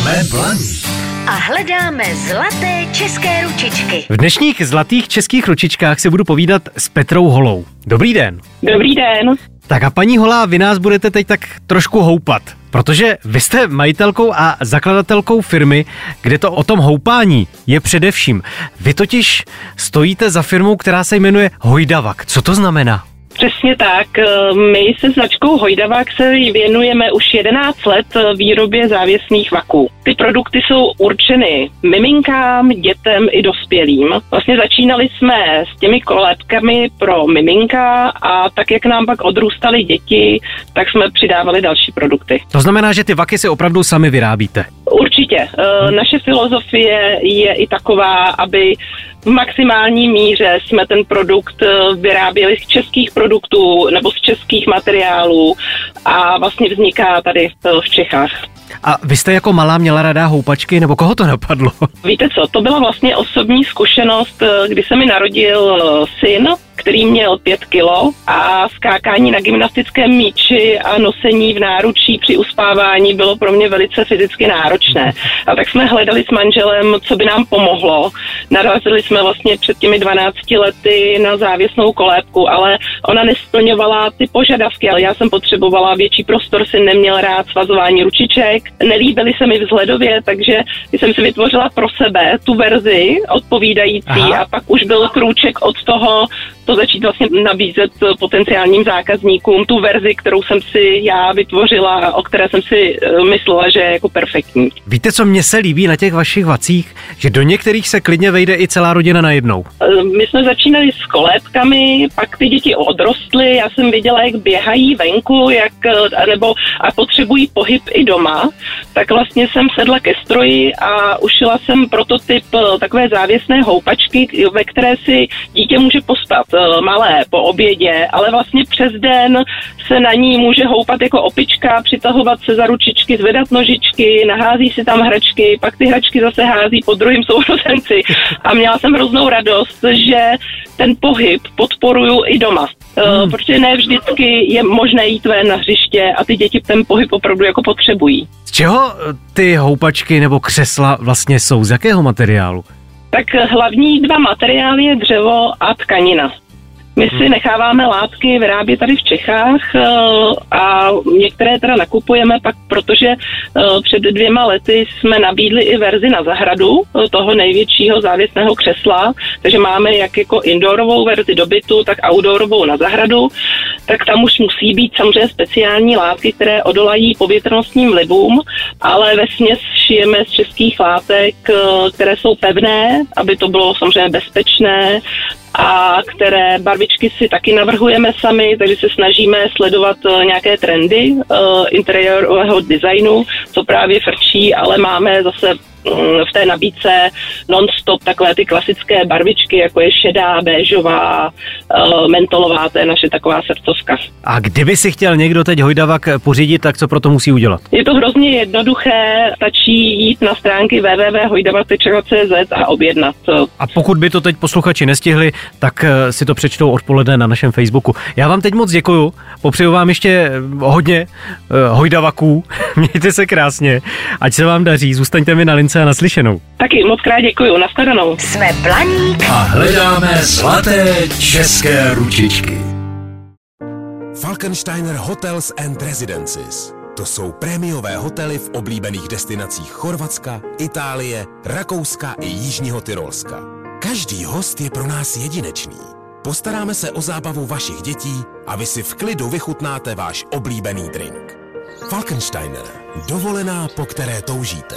Jsme blaní. A hledáme zlaté české ručičky. V dnešních zlatých českých ručičkách se budu povídat s Petrou Holou. Dobrý den. Dobrý den. Tak a paní Holá, vy nás budete teď tak trošku houpat, protože vy jste majitelkou a zakladatelkou firmy, kde to o tom houpání je především. Vy totiž stojíte za firmou, která se jmenuje Hojdavak. Co to znamená? Přesně tak. My se značkou Hojdavák se věnujeme už 11 let výrobě závěsných vaků. Ty produkty jsou určeny miminkám, dětem i dospělým. Vlastně začínali jsme s těmi kolébkami pro miminka a tak, jak nám pak odrůstaly děti, tak jsme přidávali další produkty. To znamená, že ty vaky si opravdu sami vyrábíte. Určitě. Naše filozofie je i taková, aby v maximální míře jsme ten produkt vyráběli z českých produktů nebo z českých materiálů a vlastně vzniká tady v Čechách. A vy jste jako malá měla radá houpačky, nebo koho to napadlo? Víte co, to byla vlastně osobní zkušenost, kdy se mi narodil syn, který měl pět kilo a skákání na gymnastickém míči a nosení v náručí při uspávání bylo pro mě velice fyzicky náročné. A tak jsme hledali s manželem, co by nám pomohlo. Narazili jsme vlastně před těmi 12 lety na závěsnou kolébku, ale ona nesplňovala ty požadavky, ale já jsem potřebovala větší prostor, si neměl rád svazování ručiček, nelíbily se mi vzhledově, takže jsem si vytvořila pro sebe tu verzi odpovídající Aha. a pak už byl krůček od toho to začít vlastně nabízet potenciálním zákazníkům tu verzi, kterou jsem si já vytvořila o které jsem si eh, myslela, že je jako perfektní. Víte, co mně se líbí na těch vašich vacích? Že do některých se klidně vejde i celá rodina najednou. Eh, my jsme začínali s kolébkami, pak ty děti odrostly, já jsem viděla, jak běhají venku, jak, eh, nebo a potřebují pohyb i doma, tak vlastně jsem sedla ke stroji a ušila jsem prototyp takové závěsné houpačky, ve které si dítě může pospat Eh, malé po obědě, ale vlastně přes den se na ní může houpat jako opička, přitahovat se za ručičky, zvedat nožičky, nahází si tam hračky, pak ty hračky zase hází po druhým sourozenci. A měla jsem hroznou radost, že ten pohyb podporuju i doma. Eh, hmm. Protože ne vždycky je možné jít ven na hřiště a ty děti ten pohyb opravdu jako potřebují. Z čeho ty houpačky nebo křesla vlastně jsou? Z jakého materiálu? Tak hlavní dva materiály je dřevo a tkanina. My si hmm. necháváme látky vyrábět tady v Čechách eh, a některé teda nakupujeme pak, protože eh, před dvěma lety jsme nabídli i verzi na zahradu eh, toho největšího závěsného křesla, takže máme jak jako indoorovou verzi do bytu, tak outdoorovou na zahradu, tak tam už musí být samozřejmě speciální látky, které odolají povětrnostním vlivům, ale ve směs šijeme z českých látek, které jsou pevné, aby to bylo samozřejmě bezpečné a které barvičky si taky navrhujeme sami, takže se snažíme sledovat eh, nějaké trendy uh, interiérového designu, co právě frčí, ale máme zase v té nabídce non-stop takové ty klasické barvičky, jako je šedá, béžová, eh, mentolová, to je naše taková srdcovka. A kdyby si chtěl někdo teď hojdavak pořídit, tak co pro to musí udělat? Je to hrozně jednoduché, stačí jít na stránky www.hojdavak.cz a objednat. A pokud by to teď posluchači nestihli, tak eh, si to přečtou odpoledne na našem Facebooku. Já vám teď moc děkuju, popřeju vám ještě eh, hodně hojdavaků, mějte se krásně, ať se vám daří, zůstaňte mi na lince a naslyšenou. Taky moc krát děkuju, nashledanou. Jsme Blaník a hledáme zlaté české ručičky. Falkensteiner Hotels and Residences. To jsou prémiové hotely v oblíbených destinacích Chorvatska, Itálie, Rakouska i Jižního Tyrolska. Každý host je pro nás jedinečný. Postaráme se o zábavu vašich dětí a vy si v klidu vychutnáte váš oblíbený drink. Falkensteiner. Dovolená, po které toužíte.